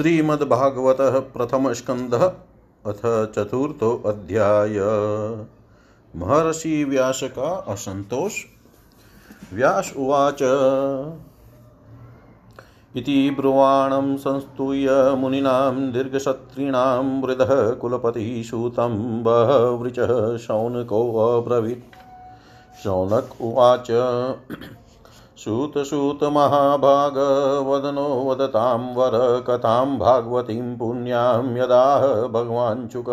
श्रीमद्भागवत प्रथम स्कंध अथ चतुर्थो अध्याय। महर्षि व्यास का असंतोष। व्यास उवाच, इति ब्रुवाणं संस्तूय मुनीनां दीर्घशत्रीणां वृदः कुलपतिसूतं बहवृचः शौनकोऽब्रवीत् शौनक उवाच सूतसूतमहाभागवदनो वदतां वर कथां भागवतीं पुण्यां यदाह भगवाञ्चुक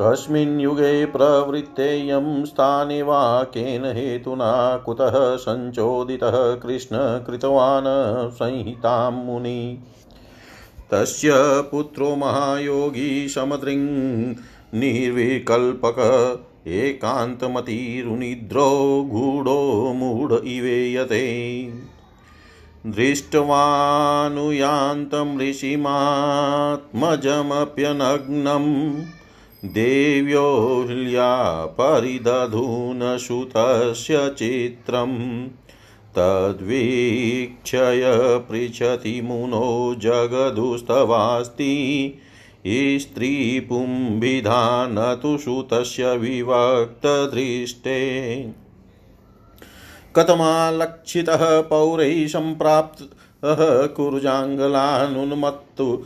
कस्मिन् युगे प्रवृत्तेयं स्थाने वा केन हेतुना कुतः सञ्चोदितः कृष्ण कृतवान् संहितां मुनि। तस्य पुत्रो महायोगी समदृङ् निर्विकल्पक एकान्तमतिरुनिद्रो गूढो मूढ इवेयते दृष्ट्वानुयान्तं ऋषिमात्मजमप्यनग्नं देव्योर्ल्या परिदधूनसुतस्य चित्रम् तद्वीक्षय पृच्छति मुनो जगदुस्तवास्ति स्त्रीपुंभिधान तु सुतस्य विवक्तदृष्टे कथमालक्षितः पौरैः सम्प्राप्तः कुरुजाङ्गलानुन्मत्तु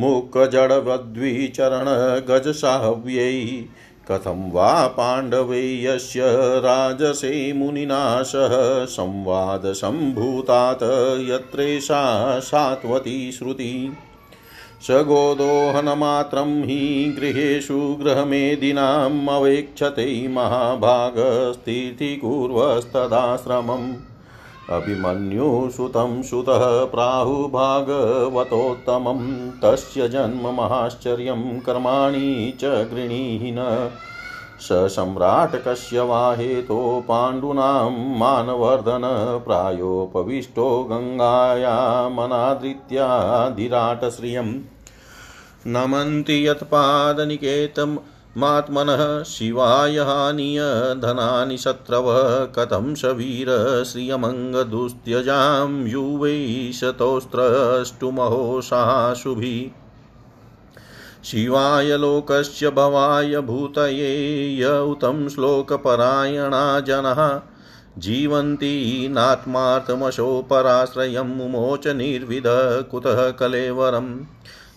मुखजडवद्विचरणगजसाहव्यै कथं वा पाण्डवै यस्य राजसे मुनिना सह संवादसम्भूतात् यत्रेषा सात्वती श्रुति। सगोदोहनमात्रं हि गृहेषु गृहमेदिनाम् अवेक्षते महाभागस्थितिकुर्वस्तदाश्रमम्। अभिमन्युसुतं सुतः प्राहुभागवतोत्तमं तस्य जन्ममाश्चर्यं कर्माणि च गृणीहिन। स सम्राट् कस्य वा हेतो पाण्डूनां मानवर्धन प्रायोपविष्टो गङ्गायामनादृत्याधिराटश्रियम् नमन्ति यत्पादनिकेतमात्मनः शिवाय हानिय धनानि शत्रवः कथं स वीरश्रियमङ्गदुस्त्यजां युवै शतोस्त्रष्टुमहोषाशुभिः शिवाय लोकस्य भवाय भूतये य उतं श्लोकपरायणा जनाः। जीवन्ति नात्मार्थमशोपराश्रयं मुमोच निर्विध कुतः कलेवरम्।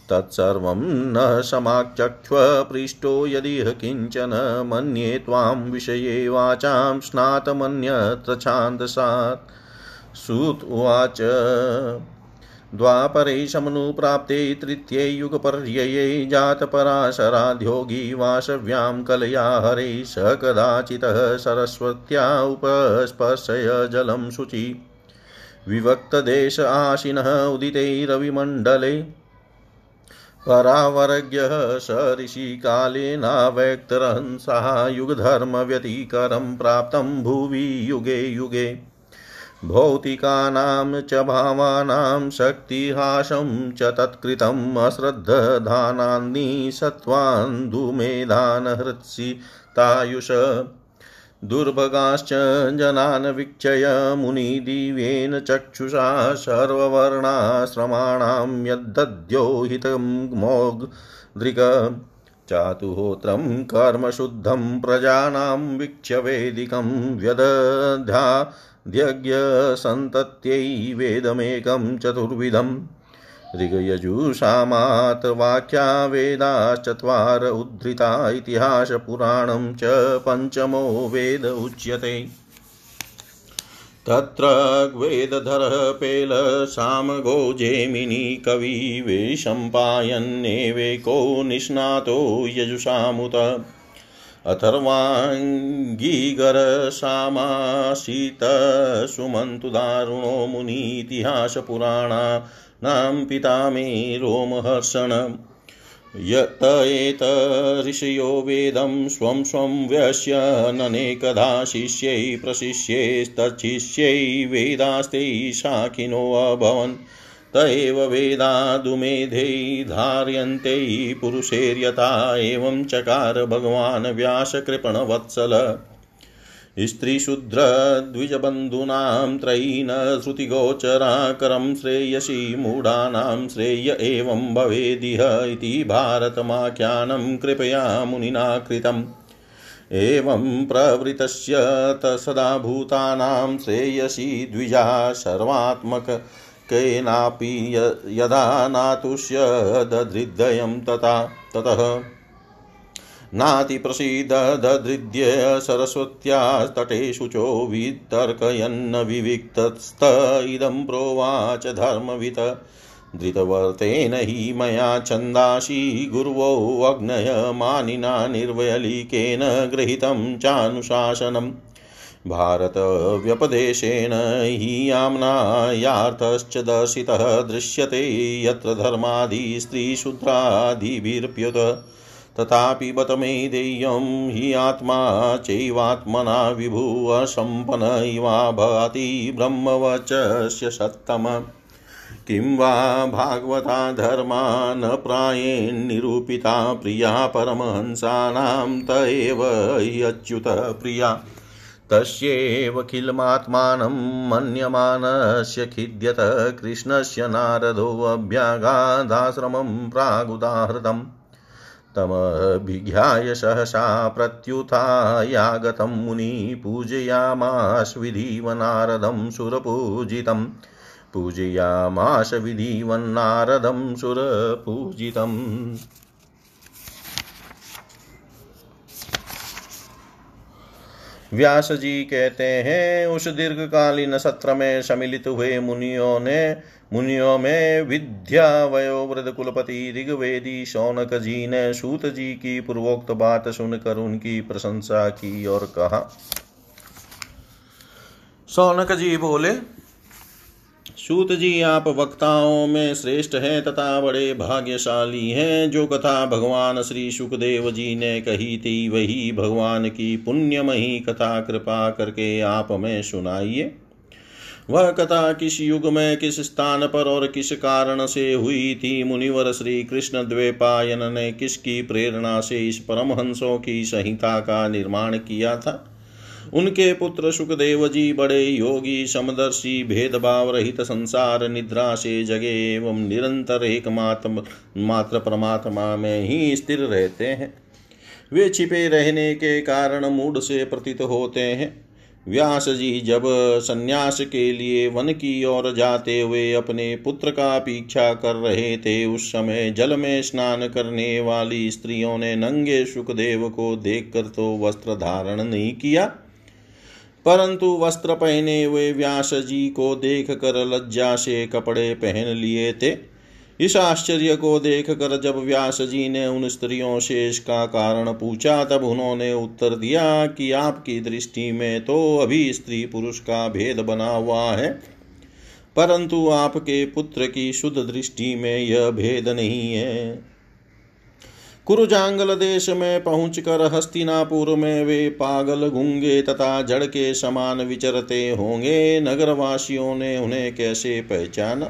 तत्सर्वं न समाचक्ष्व पृष्टो यदिह किंचन मन्ये त्वां विषये वाचां स्नातमन्यत्र छान्दसात्। सूत उवाच द्वापरे समनुप्राप्ते तृतीये जातपराशराध्योगी वासव्यां कलया हरे स कदाचितः सरस्वत्या उपस्पर्शय जलं शुचि। विवक्तदेश आशिनः उदिते रविमण्डले परावरज्ञः स ऋषिकालेनावैक्तरहंसः युगधर्मव्यतिकरं प्राप्तं भुवि युगे युगे। भौतिकानां च भावानां शक्तिहासं च तत्कृतम् अश्रद्धधानान्नि सत्त्वान्धुमेधानहृत्सितायुष दुर्भगाश्च जनान् वीक्षय मुनिदिव्येन चक्षुषा सर्ववर्णाश्रमाणां यद्दद्यो हितं मोग्दृक् चातुहोत्रं कर्मशुद्धं प्रजानां वीक्ष्य व्यदध्या ध्यज्ञसन्तत्यै वेदमेकं चतुर्विधम्। ऋगयजुषामात् वाक्या वेदाश्चत्वार उद्धृता इतिहासपुराणं च पञ्चमो वेद उच्यते। तत्र वेदधरः पेलसामगो जेमिनी कवि वैशम्पायन्नेवेको निष्णातो यजुषामुत। अथर्वाङ्गीगरसामासीतसुमन्तुदारुणो मुनीतिहासपुराणानां पिता मे रोमहर्षण। यत एत ऋषयो वेदं स्वं स्वं व्यस्य ननेकधा शिष्यै प्रशिष्यैस्तच्छिष्यै वेदास्ते शाखिनोऽभवन् त एव वेदादुमेधै धार्यन्ते पुरुषैर्यथा एवं चकार भगवान् व्यासकृपणवत्सल। स्त्रीशूद्रद्विजबन्धूनां त्रयी न श्रुतिगोचराकरं श्रेयसी मूढानां श्रेय एवं भवेदिह इति भारतमाख्यानं कृपया मुनिना कृतम्। एवं प्रवृतस्य तसदा भूतानां श्रेयसी द्विजा सर्वात्मक केनापि यदा नातुष्य दधृदयं तथा, ततः। नातिप्रसीदधृद्य सरस्वत्यास्तटे शुचो वितर्कयन्न विविक्तस्त इदं प्रोवाच धर्मवित। धृतवर्तेन हि मया छन्दाशी गुर्वो अग्नयमानिना निर्वयलिकेन गृहीतं चानुशासनम्। भारतव्यपदेशेन हि याम्नायार्थश्च दर्शितः दृश्यते यत्र धर्मादिस्त्रीशूद्रादिभिर्प्युत तथापि बत मे देयं हि आत्मा चैवात्मना विभुवसम्पन्न इवा भाति ब्रह्मवचस्य सत्तम। किं वा भागवता धर्मा न प्रायेन्निरूपिता प्रिया परमहंसानां त एव ह्यच्युत प्रिया। तस्यैव किलमात्मानं मन्यमानस्य खिद्यत कृष्णस्य नारदोऽभ्यागादाश्रमं प्रागुदाहृतम्। तमभिज्ञाय सहसा प्रत्युत्थायागतं मुनि पूजयामास विधिवनारदं सुरपूजितम्। पूजयामास विधिवन्नारदं सुरपूजितम्। व्यास जी कहते हैं, उस दीर्घकालीन सत्र में सम्मिलित हुए मुनियों ने, मुनियों में विद्या वयोवृद्ध कुलपति ऋग्वेदी शौनक जी ने सूत जी की पूर्वोक्त बात सुनकर उनकी प्रशंसा की और कहा। शौनक जी बोले सूत जी, आप वक्ताओं में श्रेष्ठ हैं तथा बड़े भाग्यशाली हैं। जो कथा भगवान श्री सुखदेव जी ने कही थी, वही भगवान की पुण्यमयी कथा कृपा करके आप में सुनाइए। वह कथा किस युग में, किस स्थान पर और किस कारण से हुई थी? मुनिवर श्री कृष्ण द्वेपायन ने किसकी प्रेरणा से इस परमहंसों की संहिता का निर्माण किया था? उनके पुत्र सुखदेव जी बड़े योगी, समदर्शी, भेदभाव रहित संसार निद्रा से जगे एवं निरंतर एकमात्र, मात्र परमात्मा में ही स्थिर रहते हैं। वे छिपे रहने के कारण मूड से प्रतीत होते हैं। व्यास जी जब सन्यास के लिए वन की ओर जाते हुए अपने पुत्र का पीछा कर रहे थे, उस समय जल में स्नान करने वाली स्त्रियों ने नंगे सुखदेव को देखकर तो वस्त्र धारण नहीं किया। परंतु वस्त्र पहने हुए व्यास जी को देख कर लज्जा से कपड़े पहन लिए थे। इस आश्चर्य को देख कर जब व्यास जी ने उन स्त्रियों से इसका कारण पूछा, तब उन्होंने उत्तर दिया कि आपकी दृष्टि में तो अभी स्त्री पुरुष का भेद बना हुआ है, परंतु आपके पुत्र की शुद्ध दृष्टि में यह भेद नहीं है। कुरुजांगल देश में पहुंचकर हस्तिनापुर में वे पागल गुंगे तथा जड़ के समान विचरते होंगे। नगरवासियों ने उन्हें कैसे पहचाना?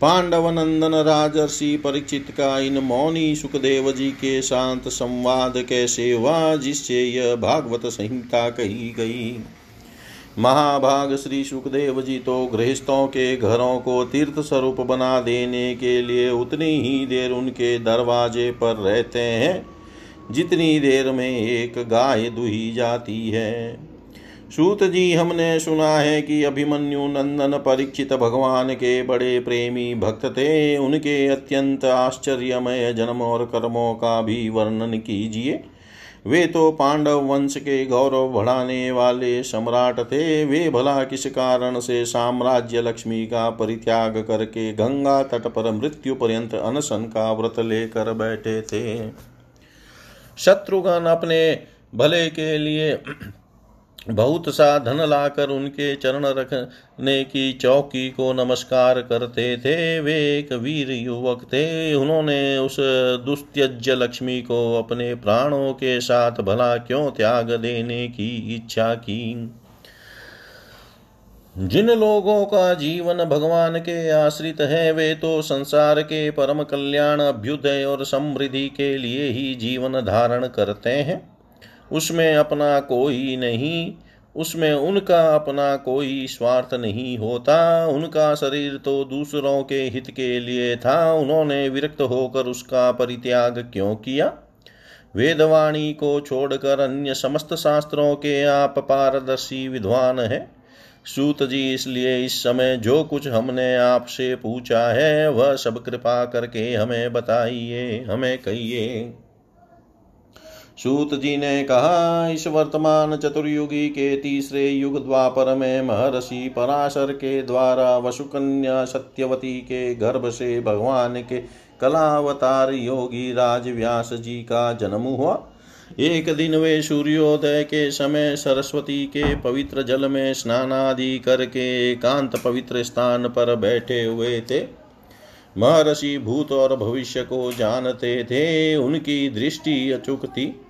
पांडव नंदन राजर्षि परीक्षित का इन मौनी सुखदेव जी के शांत संवाद कैसे हुआ, जिससे यह भागवत संहिता कही गई? महाभाग श्री सुखदेव जी तो गृहस्थों के घरों को तीर्थ स्वरूप बना देने के लिए उतनी ही देर उनके दरवाजे पर रहते हैं, जितनी देर में एक गाय दुही जाती है। सूत जी, हमने सुना है कि अभिमन्यु नंदन परीक्षित भगवान के बड़े प्रेमी भक्त थे। उनके अत्यंत आश्चर्यमय जन्म और कर्मों का भी वर्णन कीजिए। वे तो पांडव वंश के गौरव बढ़ाने वाले सम्राट थे। वे भला किस कारण से साम्राज्य लक्ष्मी का परित्याग करके गंगा तट पर मृत्यु पर्यंत अनशन का व्रत लेकर बैठे थे? शत्रुघ्न अपने भले के लिए बहुत सा धन लाकर उनके चरण रखने की चौकी को नमस्कार करते थे। वे एक वीर युवक थे। उन्होंने उस दुस्त्यज्य लक्ष्मी को अपने प्राणों के साथ भला क्यों त्याग देने की इच्छा की? जिन लोगों का जीवन भगवान के आश्रित है, वे तो संसार के परम कल्याण, अभ्युदय और समृद्धि के लिए ही जीवन धारण करते हैं। उसमें अपना कोई नहीं, उसमें उनका अपना कोई स्वार्थ नहीं होता। उनका शरीर तो दूसरों के हित के लिए था, उन्होंने विरक्त होकर उसका परित्याग क्यों किया? वेदवाणी को छोड़कर अन्य समस्त शास्त्रों के आप पारदर्शी विद्वान है। सूत जी, इसलिए इस समय जो कुछ हमने आपसे पूछा है, वह सब कृपा करके हमें बताइए, हमें कहिए। सूत जी ने कहा, इस वर्तमान चतुर्युगी के तीसरे युग द्वापर में महर्षि पराशर के द्वारा वसुकन्या सत्यवती के गर्भ से भगवान के कलावतार योगी राज व्यास जी का जन्म हुआ। एक दिन वे सूर्योदय के समय सरस्वती के पवित्र जल में स्नान आदि करके एकांत पवित्र स्थान पर बैठे हुए थे। महर्षि भूत और भविष्य को जानते थे, उनकी दृष्टि अचूक थी।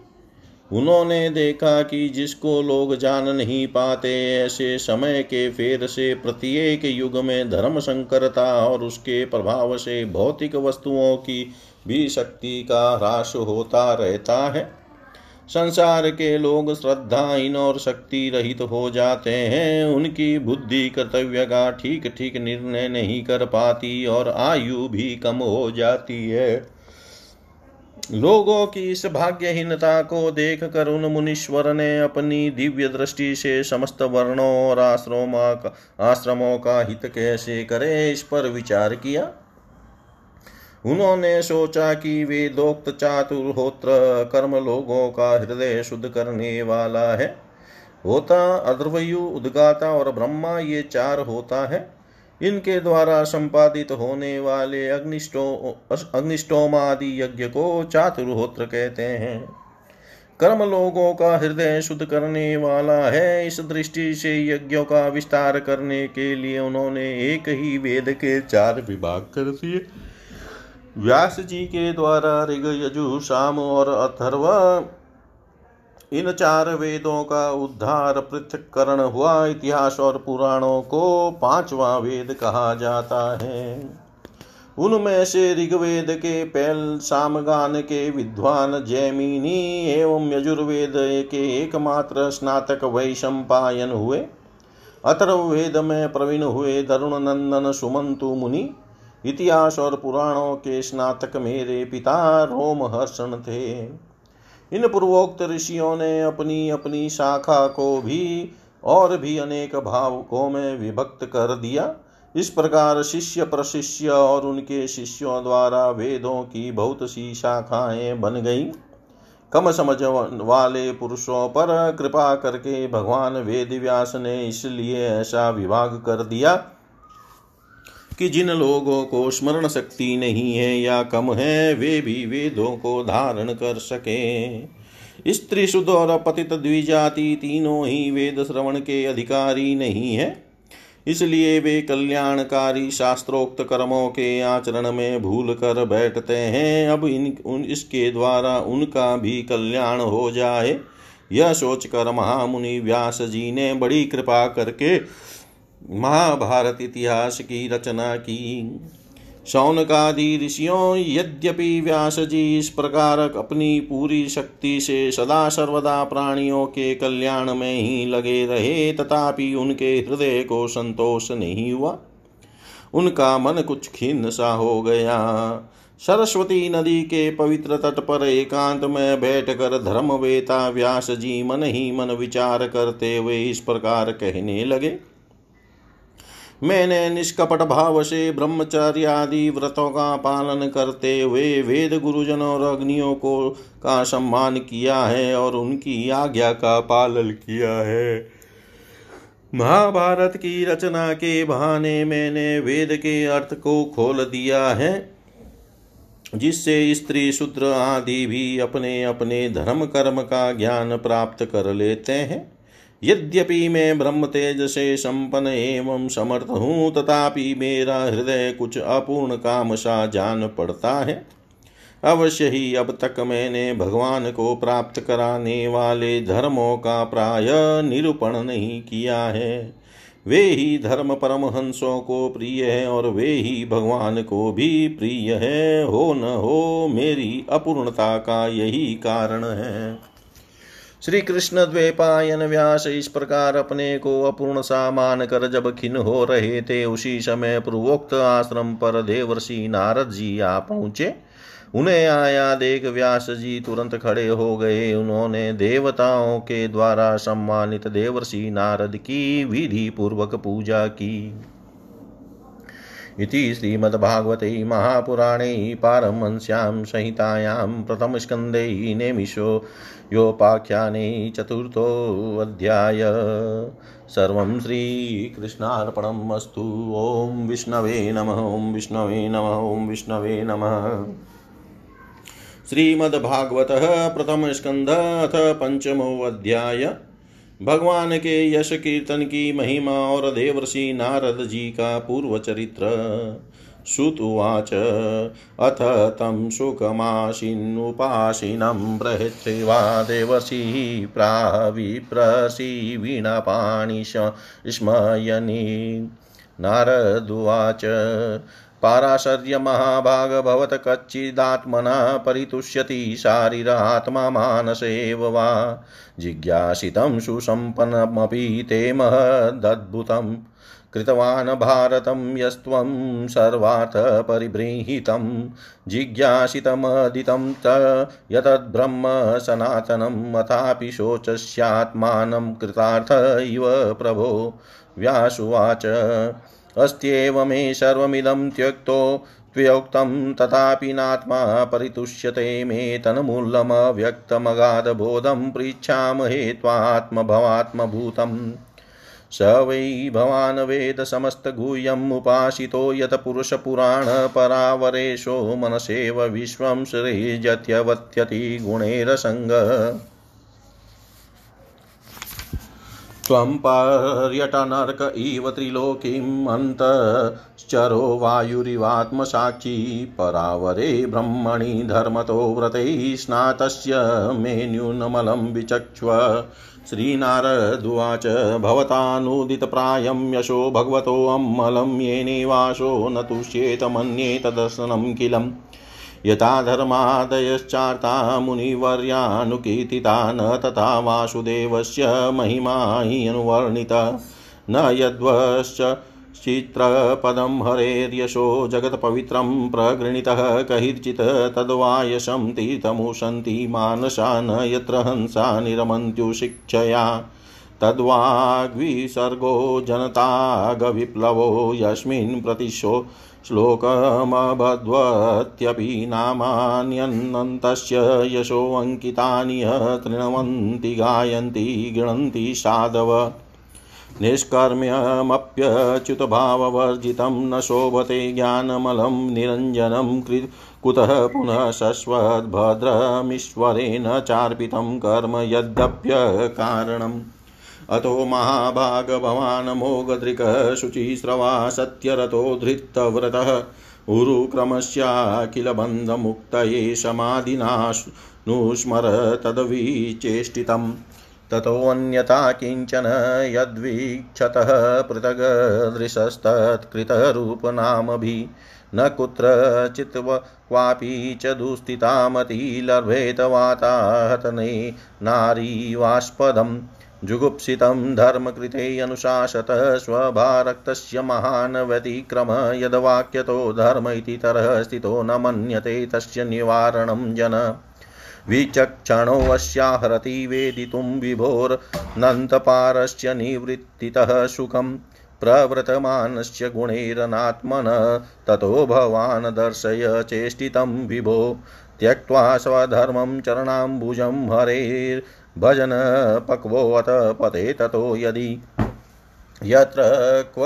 उन्होंने देखा कि जिसको लोग जान नहीं पाते, ऐसे समय के फेर से प्रत्येक युग में धर्म संकरता और उसके प्रभाव से भौतिक वस्तुओं की भी शक्ति का ह्रास होता रहता है। संसार के लोग श्रद्धाहीन और शक्ति रहित हो जाते हैं। उनकी बुद्धि कर्तव्य का ठीक ठीक निर्णय नहीं कर पाती और आयु भी कम हो जाती है। लोगों की इस भाग्यहीनता को देख कर उन मुनीश्वर ने अपनी दिव्य दृष्टि से समस्त वर्णों और आश्रमों का आश्रमों का हित कैसे करे इस पर विचार किया। उन्होंने सोचा कि वे वेदोक्त चातुर्होत्र कर्म लोगों का हृदय शुद्ध करने वाला है। होता अध्रवयु उद्गाता और ब्रह्मा ये चार होता है। इनके द्वारा संपादित होने वाले अग्निष्टो, अग्निष्टोमादि यज्ञ को चातुर्होत्र कहते हैं। कर्म लोगों का हृदय शुद्ध करने वाला है। इस दृष्टि से यज्ञों का विस्तार करने के लिए उन्होंने एक ही वेद के चार विभाग कर दिए। व्यास जी के द्वारा ऋग, यजु शाम और अथर्व इन चार वेदों का उद्धार पृथककरण हुआ इतिहास और पुराणों को पांचवा वेद कहा जाता है। उनमें से ऋग्वेद के पैल, सामगान के विद्वान जैमिनी एवं यजुर्वेद के एकमात्र स्नातक वैशंपायन हुए। अथर्ववेद में प्रवीण हुए दरुण नंदन सुमंतु मुनि। इतिहास और पुराणों के स्नातक मेरे पिता रोमहर्षण थे। इन पूर्वोक्त ऋषियों ने अपनी अपनी शाखा को भी और भी अनेक भावकों में विभक्त कर दिया। इस प्रकार शिष्य प्रशिष्य और उनके शिष्यों द्वारा वेदों की बहुत सी शाखाएँ बन गईं। कम समझ वाले पुरुषों पर कृपा करके भगवान वेद व्यास ने इसलिए ऐसा विभाग कर दिया कि जिन लोगों को स्मरण शक्ति नहीं है या कम है, वे भी वेदों को धारण कर सके। स्त्री, शुद्ध और पतित द्विजाति तीनों ही वेद श्रवण के अधिकारी नहीं है। इसलिए वे कल्याणकारी शास्त्रोक्त कर्मों के आचरण में भूल कर बैठते हैं। अब इन, उन, इसके द्वारा उनका भी कल्याण हो जाए। यह सोचकर महामुनि व्यास जी ने बड़ी कृपा करके महाभारत इतिहास की रचना की। शौनकादि ऋषियों यद्यपि व्यास जी इस प्रकार अपनी पूरी शक्ति से सदा सर्वदा प्राणियों के कल्याण में ही लगे रहे, तथापि उनके हृदय को संतोष नहीं हुआ। उनका मन कुछ खिन्न सा हो गया। सरस्वती नदी के पवित्र तट पर एकांत में बैठकर धर्मवेता व्यास जी मन ही मन विचार करते हुए इस प्रकार कहने लगे। मैंने निष्कपट भाव से ब्रह्मचर्य आदि व्रतों का पालन करते हुए वेद गुरुजन और अग्नियों को का सम्मान किया है और उनकी आज्ञा का पालन किया है। महाभारत की रचना के बहाने मैंने वेद के अर्थ को खोल दिया है, जिससे स्त्री शूद्र आदि भी अपने अपने धर्म कर्म का ज्ञान प्राप्त कर लेते हैं। यद्यपि मैं ब्रह्म तेज से संपन्न एवं समर्थ हूँ तथापि मेरा हृदय कुछ अपूर्ण काम सा जान पड़ता है। अवश्य ही अब तक मैंने भगवान को प्राप्त कराने वाले धर्मों का प्राय निरूपण नहीं किया है। वे ही धर्म परमहंसों को प्रिय है और वे ही भगवान को भी प्रिय है। हो न हो, मेरी अपूर्णता का यही कारण है। श्री कृष्ण द्वेपायन व्यास इस प्रकार अपने को अपूर्ण सा मान कर जब खिन हो रहे थे, उसी समय पूर्वोक्त आश्रम पर देवर्षि नारद जी आ पहुँचे। उन्हें आया देख व्यास जी तुरंत खड़े हो गए। उन्होंने देवताओं के द्वारा सम्मानित देवर्षि नारद की विधि पूर्वक पूजा की। इति श्रीमद्भागवते महापुराणे पारमंस्यां संहितायां प्रथमस्कन्धे नेमिषो योपाख्याने चतुर्थोऽध्याय। सर्वं श्रीकृष्णार्पणम् ॐ विष्णवे नमः, ॐ विष्णवे नमः, ॐ विष्णवे नमः। श्रीमद्भागवतः प्रथमस्कन्ध अथ पञ्चमोऽध्याय। भगवान के यश कीर्तन की महिमा और देवर्षि नारद जी का पूर्व चरित्र श्रुतुवाच अथ तं सुखमाशिन्नुपाशिनं बृहत्सेवा देवर्षिः प्राविप्रसि वीणापाणिश स्मयनि। नारदुवाच पाराशर्यमहाभाग भवत कच्चिदात्मना परितुष्यति शारीरात्मा मानसेव वा। जिज्ञासितं सुसम्पन्नमपि ते महदद्भुतं कृतवान् भारतं यस्त्वं सर्वार्थपरिबृंहितं जिज्ञासितमदितं त यतद्ब्रह्म सनातनम् अथापि शोचस्यात्मानं कृतार्थ इव प्रभो। व्यासुवाच अस्त्येव मे सर्वमिदं त्यक्तो, त्वयोक्तं तथापि नात्मा परितुष्यते मे तन्मूलमव्यक्तमगाधबोधं पृच्छामहे त्वात्मभवात्मभूतम्। स वै भवान् वेद समस्तगुह्यम् उपासितो यत् पुरुषपुराणपरावरेशो मनसेव विश्वं सृजत्यवत्यति गुणैरसङ्ग। त्वं पर्यटनर्क इव त्रिलोकीम् अन्तश्चरो वायुरिवात्मसाक्षी परावरे ब्रह्मणि धर्मतो व्रतैः स्नातस्य मे न्यूनमलं विचक्ष्व। श्रीनारदुवाच भवतानुदितप्रायं यशो भगवतोऽम्मलं येनेवाशो न तुष्येत मन्येतदर्शनं किलम्। यथा धर्मादयश्चार्ता मुनिवर्यानुकीर्तिता न तथा वासुदेवस्य महिमा हि अनुवर्णिता। न यद्वश्च चित्रपदं हरेर्यशो जगत्पवित्रं प्रगृणीतः कहिर्चित् तद्वायशं तीर्थमुशन्ति मानसा न यत्र हंसा निरमन्त्युशिक्षया तद्वाग्विसर्गो जनतागविप्लवो यस्मिन् प्रतिशो श्लोकमभद्वत्यपि नामान्यन्तस्य यशोऽङ्कितानि तृणवन्ति गायन्ति गृह्णन्ति साधव। निष्कर्म्यमप्यच्युतभाववर्जितं न शोभते ज्ञानमलं निरञ्जनं कुतः पुनः शश्वद्भद्रमीश्वरेण चार्पितं कर्म यद्यप्यकारणम् अतो महाभाग भवान् मोगदृक् शुचिस्रवा सत्यरतो धृतव्रतः उरुक्रमस्याखिलबन्धमुक्तये समाधिनानुस्मर तद्विचेष्टितम्। ततोऽन्यथा किंचन यद्वीक्षतः पृथगदृशस्तत्कृतरूपनामभि न कुत्रचित् क्वापि च दुस्थितामतिलर्भेत वाताहतने नारीवास्पदम् जुगुप्सितं धर्मकृते अनुशासत स्वभारक्तस्य महान् व्यतिक्रम यद्वाक्यतो धर्म इति तरः स्थितो न मन्यते तस्य निवारणं जन। विचक्षणोऽस्याहरति वेदितुं विभोर्नन्तपारस्य निवृत्तितः सुखम् प्रवृतमानस्य गुणैरनात्मन ततो भवान् दर्शय चेष्टितं विभो त्यक्त्वा स्वधर्मं चरणाम्बुजं हरेर् पक्वोऽत पते ततो यदि यत्र क्व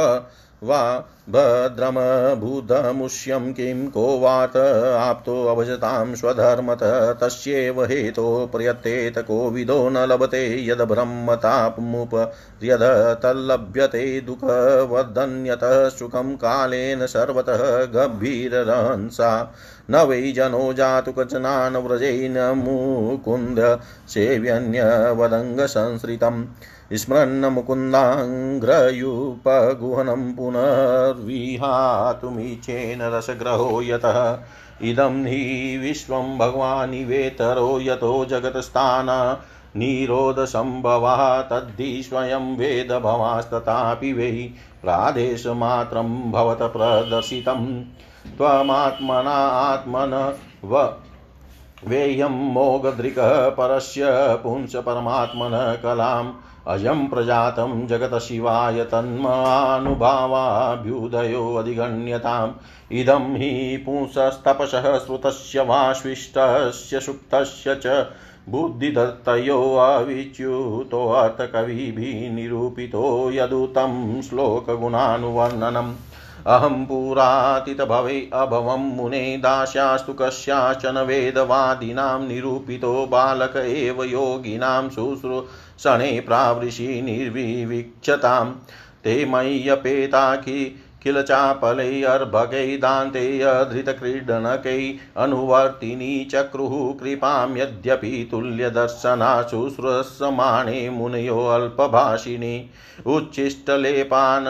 वा भद्रमभूतमुष्यं किं को वात आप्तोऽभजतां स्वधर्मत तस्यैव हेतो प्रयत्तेत कोविदो न लभते यद्ब्रह्मतापमुपर्यद तल्लभ्यते दुःखवदन्यतः सुखं कालेन सर्वतः गभीररहंसा न वै जनो जातु कचनान् व्रजेन मुकुन्द सेव्यन्यवदङ्गसंसृतम्। स्मरन्न मुकुन्दाङ्घ्रयुपगुहनं पुनर्विहातुमीचेन रसग्रहो यतः। इदं हि विश्वं भगवानिवेतरो यतो जगत्स्थाना। निरोधसम्भवः तद्धि स्वयं वेद भवास्तथापि वै। प्रादेशमात्रं भवत प्रदर्शितं त्वमात्मना आत्मन व वेयं मोगदृक् परस्य पुंस परमात्मन कलाम्। अयं प्रजातं जगत शिवाय तन्मानुभावाभ्युदयोऽधिगण्यताम् इदं हि पुंसस्तपसः श्रुतस्य वाश्विष्टस्य सुप्तस्य च बुद्धिदत्तयोऽविच्युतोऽर्थकविभिः निरूपितो यदुतं श्लोकगुणानुवर्णनम्। अहं पुरातितभवे अभवं मुने दास्यास्तु कस्याचन वेदवादिनां निरूपितो बालक एव योगिनां शुश्रूषणे प्रावृषि निर्विवीक्षतां। ते मय्यपेताखि किल चापलैर्भगै दान्ते अधृतक्रीडनकै अनुवर्तिनी चक्रुः कृपां यद्यपि तुल्यदर्शना शुश्रूषमाणे मुनयोऽल्पभाषिणी उच्छिष्टलेपान्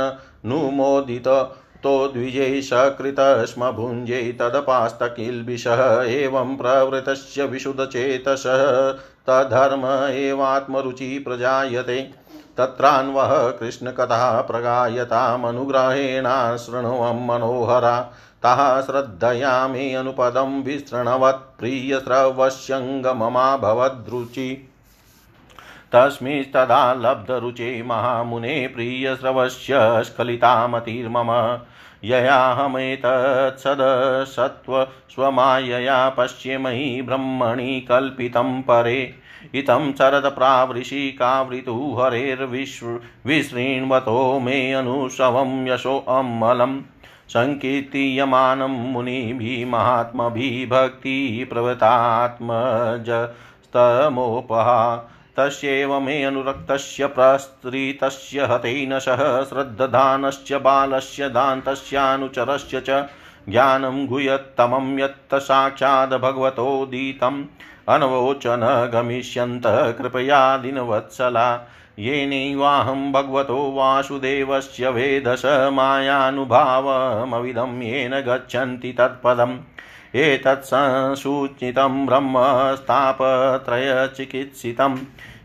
तो द्विजै सकृत स्म भुञ्जे तदपास्तकिल्बिषः एवं प्रवृतस्य विशुद्धचेतसः। तद्धर्म एवात्मरुचि प्रजायते। तत्रान्वः कृष्णकथा प्रगायतामनुग्रहेण शृण्वं मनोहरा। ताः श्रद्धया मे अनुपदं विशृण्वत् प्रियस्रवस्यङ्गममाभवद्रुचि तस्मिस्तदा लब्धरुचे महामुने प्रियस्रवस्य स्खलितामतिर्मम ययाहमेतत्सदसत्त्वस्वमायया पश्येमहि ब्रह्मणि कल्पितं परे। इतं शरदप्रावृषि कावृतु हरेर्विशृण्वतो मे अनुशवं यशोऽमलम् सङ्कीर्तीयमानं मुनिभिः महात्मभिः भक्तिप्रवृतात्मजस्तमोपहा। तस्यैव मे अनुरक्तस्य प्रस्त्रीतस्य हतेन सह श्रद्धानस्य बालस्य दान्तस्यानुचरस्य च ज्ञानं गुह्यत्तमं यत्त साक्षाद् भगवतोदितम्। अनवोचन गमिष्यन्तः, कृपया दिनवत्सला। येनैवाहं भगवतो वासुदेवस्य वेदस मायानुभावमविदं येन गच्छन्ति तत्पदम्। एतत्संसूचितं ब्रह्मस्तापत्रयचिकित्सितं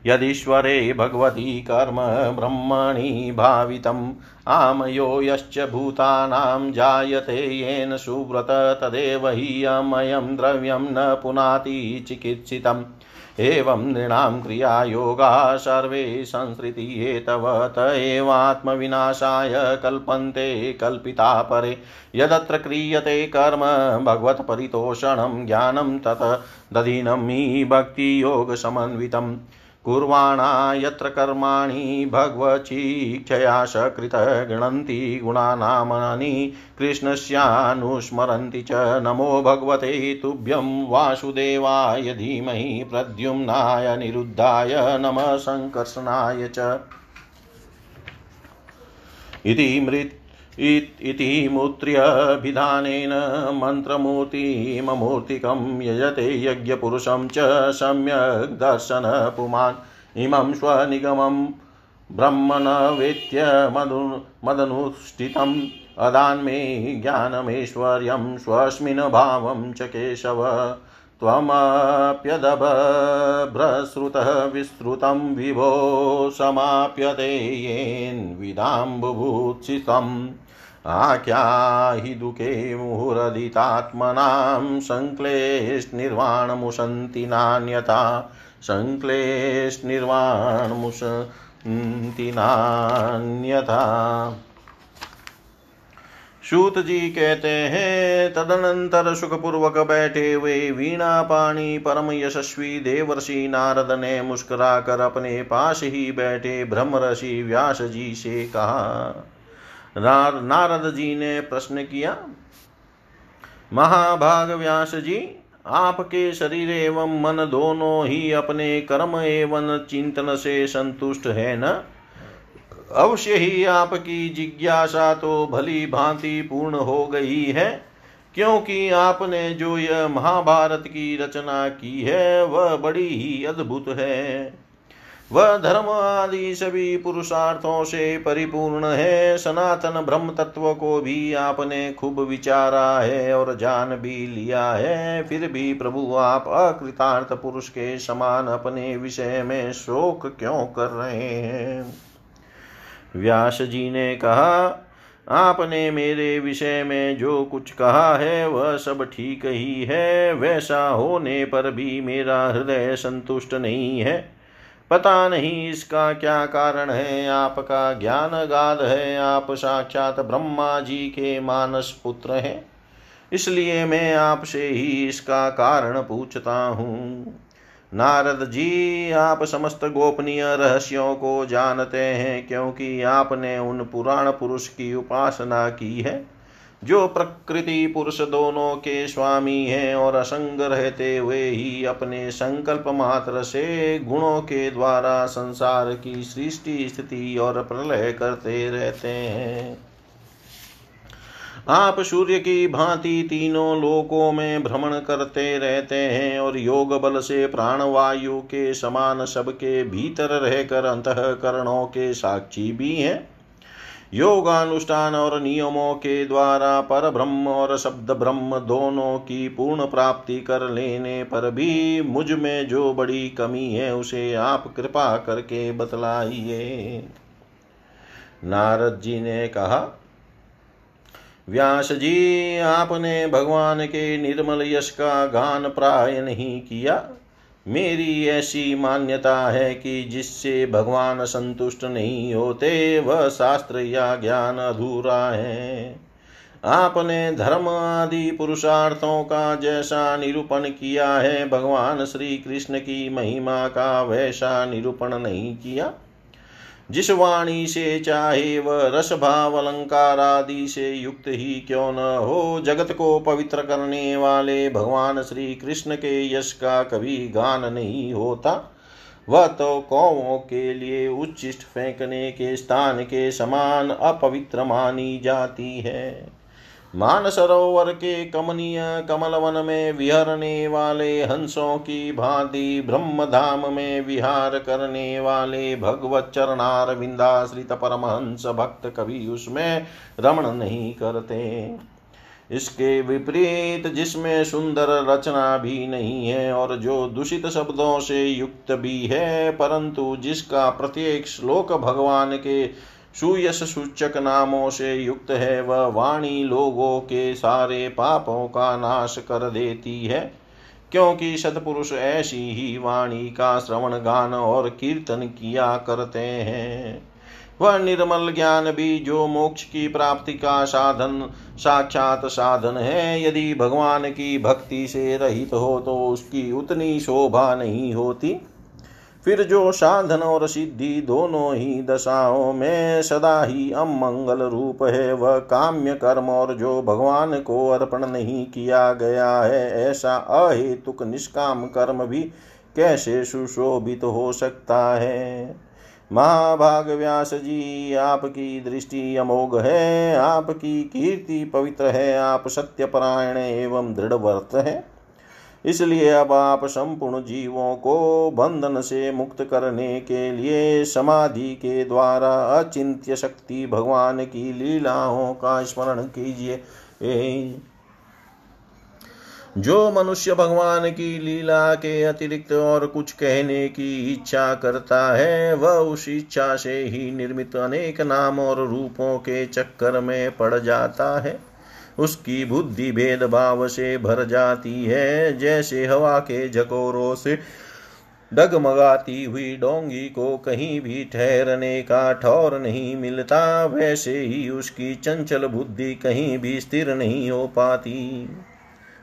यदीश्वरे भगवती कर्म ब्रह्मणि भावितम् आमयो यश्च भूतानां जायते येन सुव्रत, तदेव हि अमयं द्रव्यं न पुनाति चिकित्सितम्। एवं नृणां क्रियायोगा सर्वे संसृति एतव त एवात्मविनाशाय कल्पन्ते कल्पिता परे। यदत्र क्रियते कर्म भगवत्परितोषणं ज्ञानं तत् दधीनं हि भक्तियोगसमन्वितम्। कुर्वाणा यत्र कर्माणि भगवचीक्षया सकृत गृणन्ति गुणानामनि कृष्णस्यानुस्मरन्ति च नमो भगवते तुभ्यं वासुदेवाय धीमहि प्रद्युम्नाय निरुद्धाय नमः सङ्कर्षणाय च। इति मृत् इति मूत्र्यभिधानेन मन्त्रमूर्तिममूर्तिकं यजते यज्ञपुरुषं च सम्यक् दर्शनपुमान्। इमं स्वनिगमं ब्रह्म न वेत्य मदु मदनुष्ठितम्। अदान्मे ज्ञानमेश्वर्यं स्वस्मिन् भावं च केशव। त्वमप्यदभ्रश्रुतः विस्तृतं विभो समाप्यते येन्विदाम्बुभूत्सितम् आख्याहि दुःखे मुहुरदितात्मनां सङ्क्लेशनिर्वाणमुशन्ति नान्यथा सङ्क्लेशनिर्वाणमुशन्ति नान्यथा। सूत जी कहते हैं, तदनंतर सुखपूर्वक बैठे हुए वीणा पाणी परम यशस्वी देवर्षि नारद ने मुस्कुरा कर अपने पास ही बैठे ब्रह्मऋषि व्यास जी से कहा नारद जी ने प्रश्न किया महाभाग व्यास जी, आपके शरीर एवं मन दोनों ही अपने कर्म एवं चिंतन से संतुष्ट है न? अवश्य ही आपकी जिज्ञासा तो भली भांति पूर्ण हो गई है, क्योंकि आपने जो यह महाभारत की रचना की है, वह बड़ी ही अद्भुत है। वह धर्म आदि सभी पुरुषार्थों से परिपूर्ण है। सनातन ब्रह्म तत्व को भी आपने खूब विचारा है और जान भी लिया है। फिर भी प्रभु आप अकृतार्थ पुरुष के समान अपने विषय में शोक क्यों कर रहे हैं? व्यास जी ने कहा, आपने मेरे विषय में जो कुछ कहा है, वह सब ठीक ही है। वैसा होने पर भी मेरा हृदय संतुष्ट नहीं है। पता नहीं इसका क्या कारण है, आपका ज्ञान गाध है, आप साक्षात ब्रह्मा जी के मानस पुत्र हैं। इसलिए मैं आपसे ही इसका कारण पूछता हूँ। नारद जी, आप समस्त गोपनीय रहस्यों को जानते हैं, क्योंकि आपने उन पुराण पुरुष की उपासना की है। जो प्रकृति पुरुष दोनों के स्वामी हैं और असंग रहते हुए ही अपने संकल्प मात्र से गुणों के द्वारा संसार की सृष्टि स्थिति और प्रलय करते रहते हैं। आप सूर्य की भांति तीनों लोकों में भ्रमण करते रहते हैं और योग बल से प्राणवायु के समान सबके भीतर रहकर अंतकरणों के साक्षी भी हैं। योगानुष्ठान और नियमों के द्वारा पर ब्रह्म और शब्द ब्रह्म दोनों की पूर्ण प्राप्ति कर लेने पर भी मुझमें जो बड़ी कमी है, उसे आप कृपा करके बतलाइए। नारद जी ने कहा, व्यास जी, आपने भगवान के निर्मल यश का गान प्राय नहीं किया। मेरी ऐसी मान्यता है कि जिससे भगवान संतुष्ट नहीं होते, वह शास्त्र या ज्ञान अधूरा है। आपने धर्म आदि पुरुषार्थों का जैसा निरूपण किया है, भगवान श्री कृष्ण की महिमा का वैसा निरूपण नहीं किया। जिस वाणी से चाहे वह रस भाव अलंकार आदि से युक्त ही क्यों न हो? जगत को पवित्र करने वाले भगवान श्री कृष्ण के यश का कभी गान नहीं होता। वह तो कौवों के लिए उच्चिष्ट फेंकने के स्थान के समान अपवित्र मानी जाती है। मानसरोवर के कमनीय कमल वन में विहरने वाले हंसों की भांति ब्रह्म धाम में विहार करने वाले भगवत चरणार विंदाश्रित परमहंस भक्त कभी उसमें रमण नहीं करते। इसके विपरीत जिसमें सुंदर रचना भी नहीं है और जो दूषित शब्दों से युक्त भी है, परंतु जिसका प्रत्येक श्लोक भगवान के सुयश सूचक नामों से युक्त है, वह वाणी लोगों के सारे पापों का नाश कर देती है। क्योंकि सतपुरुष ऐसी ही वाणी का श्रवण, गान और कीर्तन किया करते हैं। वह निर्मल ज्ञान भी जो मोक्ष की प्राप्ति का साधन, साक्षात साधन है। यदि भगवान की भक्ति से रहित हो तो उसकी उतनी शोभा नहीं होती। फिर जो साधन और सिद्धि दोनों ही दशाओं में सदा ही अमंगल रूप है, वह काम्य कर्म और जो भगवान को अर्पण नहीं किया गया है, ऐसा अहेतुक निष्काम कर्म भी कैसे सुशोभित तो हो सकता है? महाभाग व्यास जी, आपकी दृष्टि अमोघ है, आपकी कीर्ति पवित्र है, आप सत्यपरायण एवं दृढ़ है। इसलिए अब आप संपूर्ण जीवों को बंधन से मुक्त करने के लिए समाधि के द्वारा अचिंत्य शक्ति भगवान की लीलाओं का स्मरण कीजिए। जो मनुष्य भगवान की लीला के अतिरिक्त और कुछ कहने की इच्छा करता है, वह उस इच्छा से ही निर्मित अनेक नाम और रूपों के चक्कर में पड़ जाता है। उसकी बुद्धि भेदभाव से भर जाती है। जैसे हवा के झकोरों से डगमगाती हुई डोंगी को कहीं भी ठहरने का ठौर नहीं मिलता, वैसे ही उसकी चंचल बुद्धि कहीं भी स्थिर नहीं हो पाती।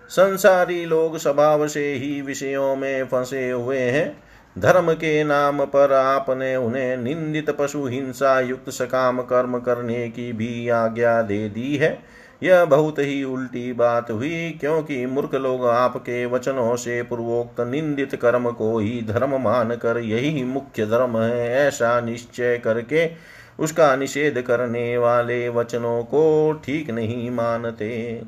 संसारी लोग स्वभाव से ही विषयों में फंसे हुए हैं। धर्म के नाम पर आपने उन्हें निंदित पशु हिंसा युक्त सकाम कर्म करने की भी आज्ञा दे दी है। यह बहुत ही उल्टी बात हुई, क्योंकि मूर्ख लोग आपके वचनों से पूर्वोक्त निंदित कर्म को ही धर्म मानकर यही मुख्य धर्म है। ऐसा निश्चय करके उसका निषेध करने वाले वचनों को ठीक नहीं मानते।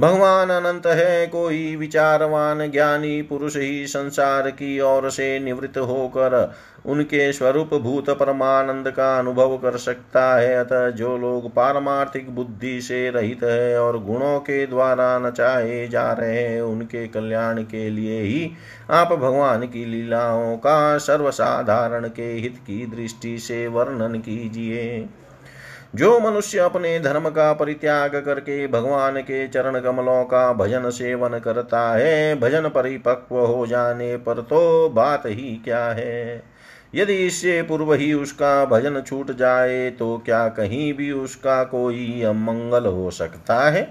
भगवान अनंत है, कोई विचारवान ज्ञानी पुरुष ही संसार की ओर से निवृत्त होकर उनके स्वरूप भूत परमानंद का अनुभव कर सकता है। अतः जो लोग पारमार्थिक बुद्धि से रहित है और गुणों के द्वारा नचाए जा रहे हैं, उनके कल्याण के लिए ही आप भगवान की लीलाओं का सर्वसाधारण के हित की दृष्टि से वर्णन कीजिए। जो मनुष्य अपने धर्म का परित्याग करके भगवान के चरण कमलों का भजन सेवन करता है, भजन परिपक्व हो जाने पर तो बात ही क्या है? यदि इससे पूर्व ही उसका भजन छूट जाए तो क्या कहीं भी उसका कोई अमंगल हो सकता है?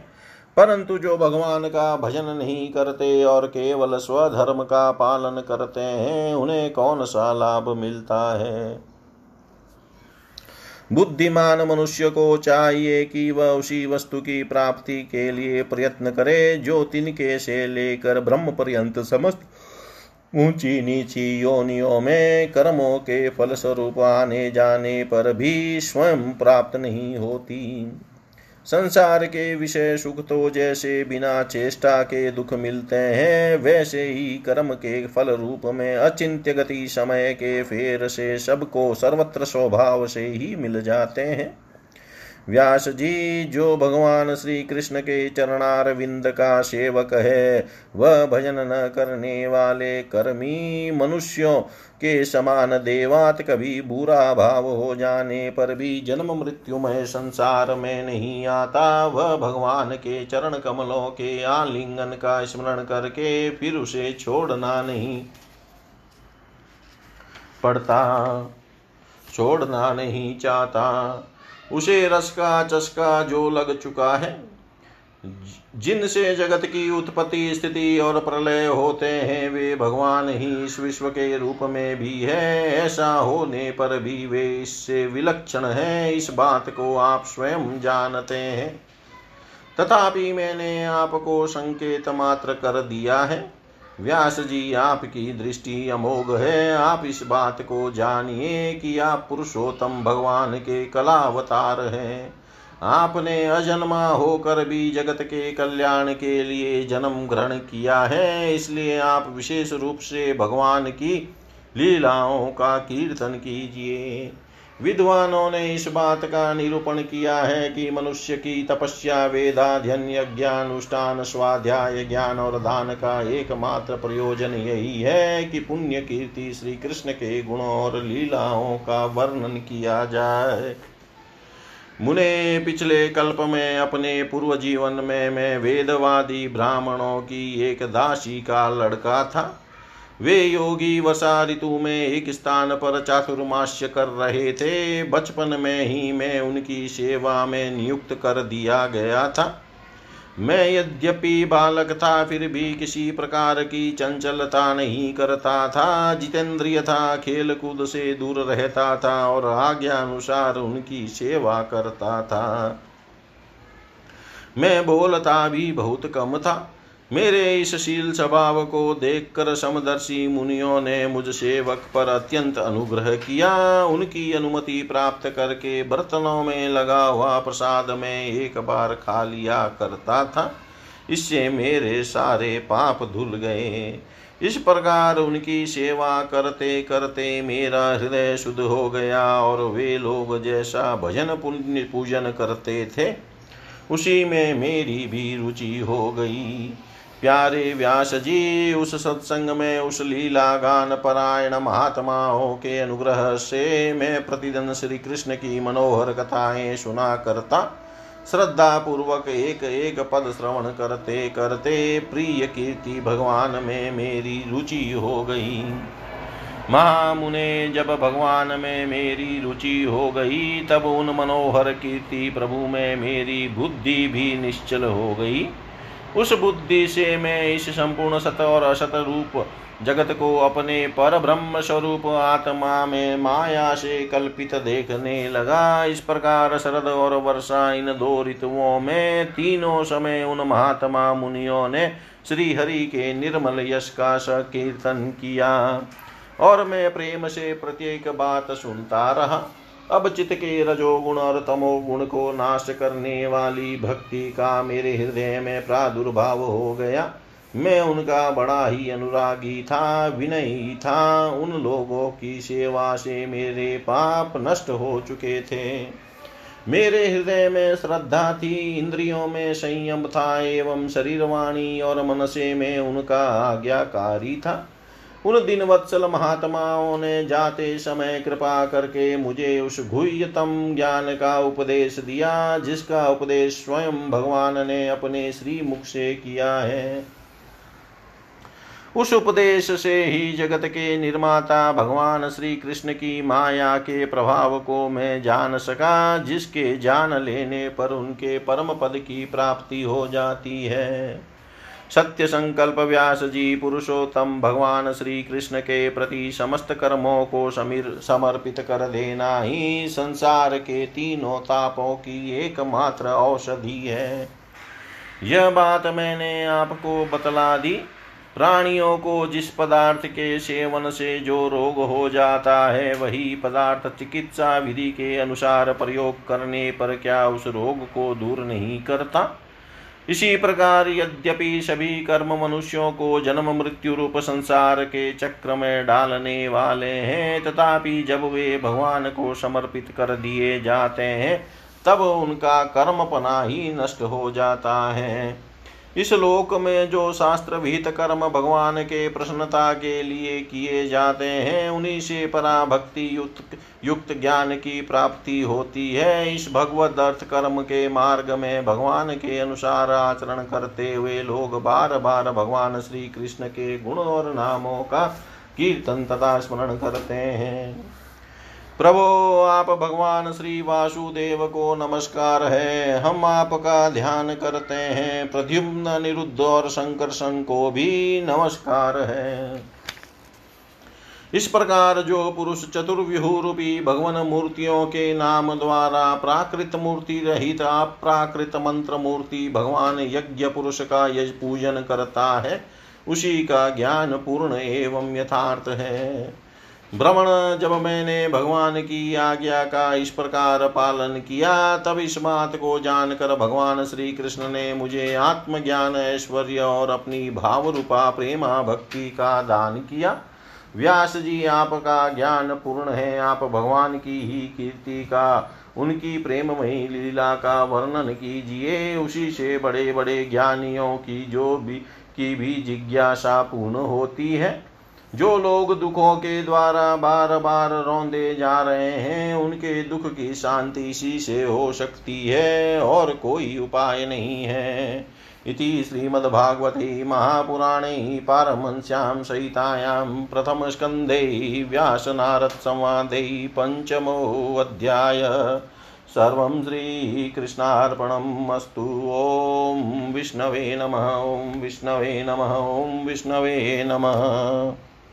परंतु जो भगवान का भजन नहीं करते और केवल स्वधर्म का पालन करते हैं, उन्हें कौन सा लाभ मिलता है? बुद्धिमान मनुष्य को चाहिए कि वह उसी वस्तु की प्राप्ति के लिए प्रयत्न करे, जो तिनके से लेकर ब्रह्म पर्यंत समस्त ऊँची नीची योनियों में कर्मों के फलस्वरूप आने जाने पर भी स्वयं प्राप्त नहीं होती। संसार के विषय सुख तो जैसे बिना चेष्टा के दुख मिलते हैं, वैसे ही कर्म के फल रूप में अचिंत्य गति समय के फेर से सबको सर्वत्र स्वभाव से ही मिल जाते हैं। व्यास जी, जो भगवान श्री कृष्ण के चरणार विंद का सेवक है, वह भजन न करने वाले कर्मी मनुष्यों के समान देवात कभी बुरा भाव हो जाने पर भी जन्म मृत्युमय संसार में नहीं आता। वह भगवान के चरण कमलों के आलिंगन का स्मरण करके फिर उसे छोड़ना नहीं पड़ता, छोड़ना नहीं चाहता। उसे रस का चस्का जो लग चुका है। जिनसे जगत की उत्पत्ति, स्थिति और प्रलय होते हैं, वे भगवान ही इस विश्व के रूप में भी है। ऐसा होने पर भी वे इससे विलक्षण हैं। इस बात को आप स्वयं जानते हैं। तथापि मैंने आपको संकेत मात्र कर दिया है। व्यास जी, आपकी दृष्टि अमोघ है। आप इस बात को जानिए कि आप पुरुषोत्तम भगवान के कलावतार हैं। आपने अजन्मा होकर भी जगत के कल्याण के लिए जन्म ग्रहण किया है। इसलिए आप विशेष रूप से भगवान की लीलाओं का कीर्तन कीजिए। विद्वानों ने इस बात का निरूपण किया है कि मनुष्य की तपस्या वेदाध्यन यज्ञानुष्ठान स्वाध्याय ज्ञान और दान का एकमात्र प्रयोजन यही है कि पुण्य कीर्ति श्री कृष्ण के गुणों और लीलाओं का वर्णन किया जाए। मुने, पिछले कल्प में, अपने पूर्व जीवन में मैं वेदवादी ब्राह्मणों की एक दासी का लड़का था। वे योगी वसा ऋतु में एक स्थान पर चातुर्मास्य कर रहे थे। बचपन में ही मैं उनकी सेवा में नियुक्त कर दिया गया था। मैं यद्यपि बालक था, फिर भी किसी प्रकार की चंचलता नहीं करता था। जितेंद्रिय था खेल कूद से दूर रहता था और आज्ञा अनुसार उनकी सेवा करता था। मैं बोलता भी बहुत कम था। मेरे इस शील स्वभाव को देखकर समदर्शी मुनियों ने मुझ सेवक पर अत्यंत अनुग्रह किया। उनकी अनुमति प्राप्त करके बर्तनों में लगा हुआ प्रसाद में एक बार खा लिया करता था। इससे मेरे सारे पाप धुल गए। इस प्रकार उनकी सेवा करते करते मेरा हृदय शुद्ध हो गया और वे लोग जैसा भजन पुण्य पूजन करते थे, उसी में मेरी भी रुचि हो गई। प्यारे व्यास जी उस सत्संग में उस लीला गान परायण महात्माओं के अनुग्रह से मैं प्रतिदिन श्री कृष्ण की मनोहर कथाएँ सुना करता श्रद्धा पूर्वक एक एक पद श्रवण करते करते प्रिय कीर्ति भगवान में मेरी रुचि हो गई। महामुने, जब भगवान में मेरी रुचि हो गई, तब उन मनोहर कीर्ति प्रभु में मेरी बुद्धि भी निश्चल हो गई। उस बुद्धि से मैं इस संपूर्ण सत और असत रूप जगत को अपने पर ब्रह्म स्वरूप आत्मा में माया से कल्पित देखने लगा। इस प्रकार शरद और वर्षा इन दो ऋतुओं में तीनों समय उन महात्मा मुनियों ने श्री हरि के निर्मल यश का संकीर्तन किया और मैं प्रेम से प्रत्येक बात सुनता रहा। अब चित्त के रजोगुण और तमोगुण को नाश करने वाली भक्ति का मेरे हृदय में प्रादुर्भाव हो गया। मैं उनका बड़ा ही अनुरागी था, विनयी था। उन लोगों की सेवा से मेरे पाप नष्ट हो चुके थे। मेरे हृदय में श्रद्धा थी, इंद्रियों में संयम था, एवं शरीरवाणी और मन से में उनका आज्ञाकारी था। उन दिन वत्सल महात्माओं ने जाते समय कृपा करके मुझे उस गुह्यतम ज्ञान का उपदेश दिया, जिसका उपदेश स्वयं भगवान ने अपने श्री मुख से किया है। उस उपदेश से ही जगत के निर्माता भगवान श्री कृष्ण की माया के प्रभाव को मैं जान सका, जिसके जान लेने पर उनके परम पद की प्राप्ति हो जाती है। सत्य संकल्प व्यास जी पुरुषोत्तम भगवान श्री कृष्ण के प्रति समस्त कर्मों को समीर, समर्पित कर देना ही संसार के तीनों तापों की एकमात्र औषधि है। यह बात मैंने आपको बतला दी। प्राणियों को जिस पदार्थ के सेवन से जो रोग हो जाता है, वही पदार्थ चिकित्सा विधि के अनुसार प्रयोग करने पर क्या उस रोग को दूर नहीं करता? इसी प्रकार यद्यपि सभी कर्म मनुष्यों को जन्म मृत्यु रूप संसार के चक्र में डालने वाले हैं, तथापि जब वे भगवान को समर्पित कर दिए जाते हैं, तब उनका कर्मपना ही नष्ट हो जाता है। इस लोक में जो शास्त्र विहित कर्म भगवान के प्रसन्नता के लिए किए जाते हैं, उन्हीं से परा भक्ति युक्त युक्त ज्ञान की प्राप्ति होती है। इस भगवत अर्थ कर्म के मार्ग में भगवान के अनुसार आचरण करते हुए लोग बार बार भगवान श्री कृष्ण के गुण और नामों का कीर्तन तथा स्मरण करते हैं। प्रभो, आप भगवान श्री वासुदेव को नमस्कार है। हम आपका ध्यान करते हैं। प्रद्युम्न निरुद्ध और संकर्षण को भी नमस्कार है। इस प्रकार जो पुरुष चतुर्व्यूह रूपी भगवान मूर्तियों के नाम द्वारा प्राकृत मूर्ति रहित अप्राकृत मंत्र मूर्ति भगवान यज्ञ पुरुष का यज पूजन करता है, उसी का ज्ञान पूर्ण एवं यथार्थ है। भ्रमण जब मैंने भगवान की आज्ञा का इस प्रकार पालन किया, तब इस बात को जानकर भगवान श्री कृष्ण ने मुझे आत्मज्ञान, ऐश्वर्य और अपनी भाव रूपा प्रेमा, भक्ति का दान किया। व्यास जी, आपका ज्ञान पूर्ण है। आप भगवान की ही कीर्ति का, उनकी प्रेममयी लीला का वर्णन कीजिए। उसी से बड़े बड़े ज्ञानियों की जो भी, की भी जिज्ञासा पूर्ण होती है। जो लोग दुखों के द्वारा बार बार रोंदे जा रहे हैं, उनके दुख की शांति इसी से हो सकती है और कोई उपाय नहीं है। इति श्रीमद्भागवते महापुराणे पारमंस्यां सहितायां प्रथमस्कन्धे व्यासनारदसंवादे पञ्चमोऽध्याय सर्वं श्रीकृष्णार्पणम् अस्तु। ॐ विष्णवे नमः, ॐ विष्णवे नमः, ॐ विष्णवे नमः।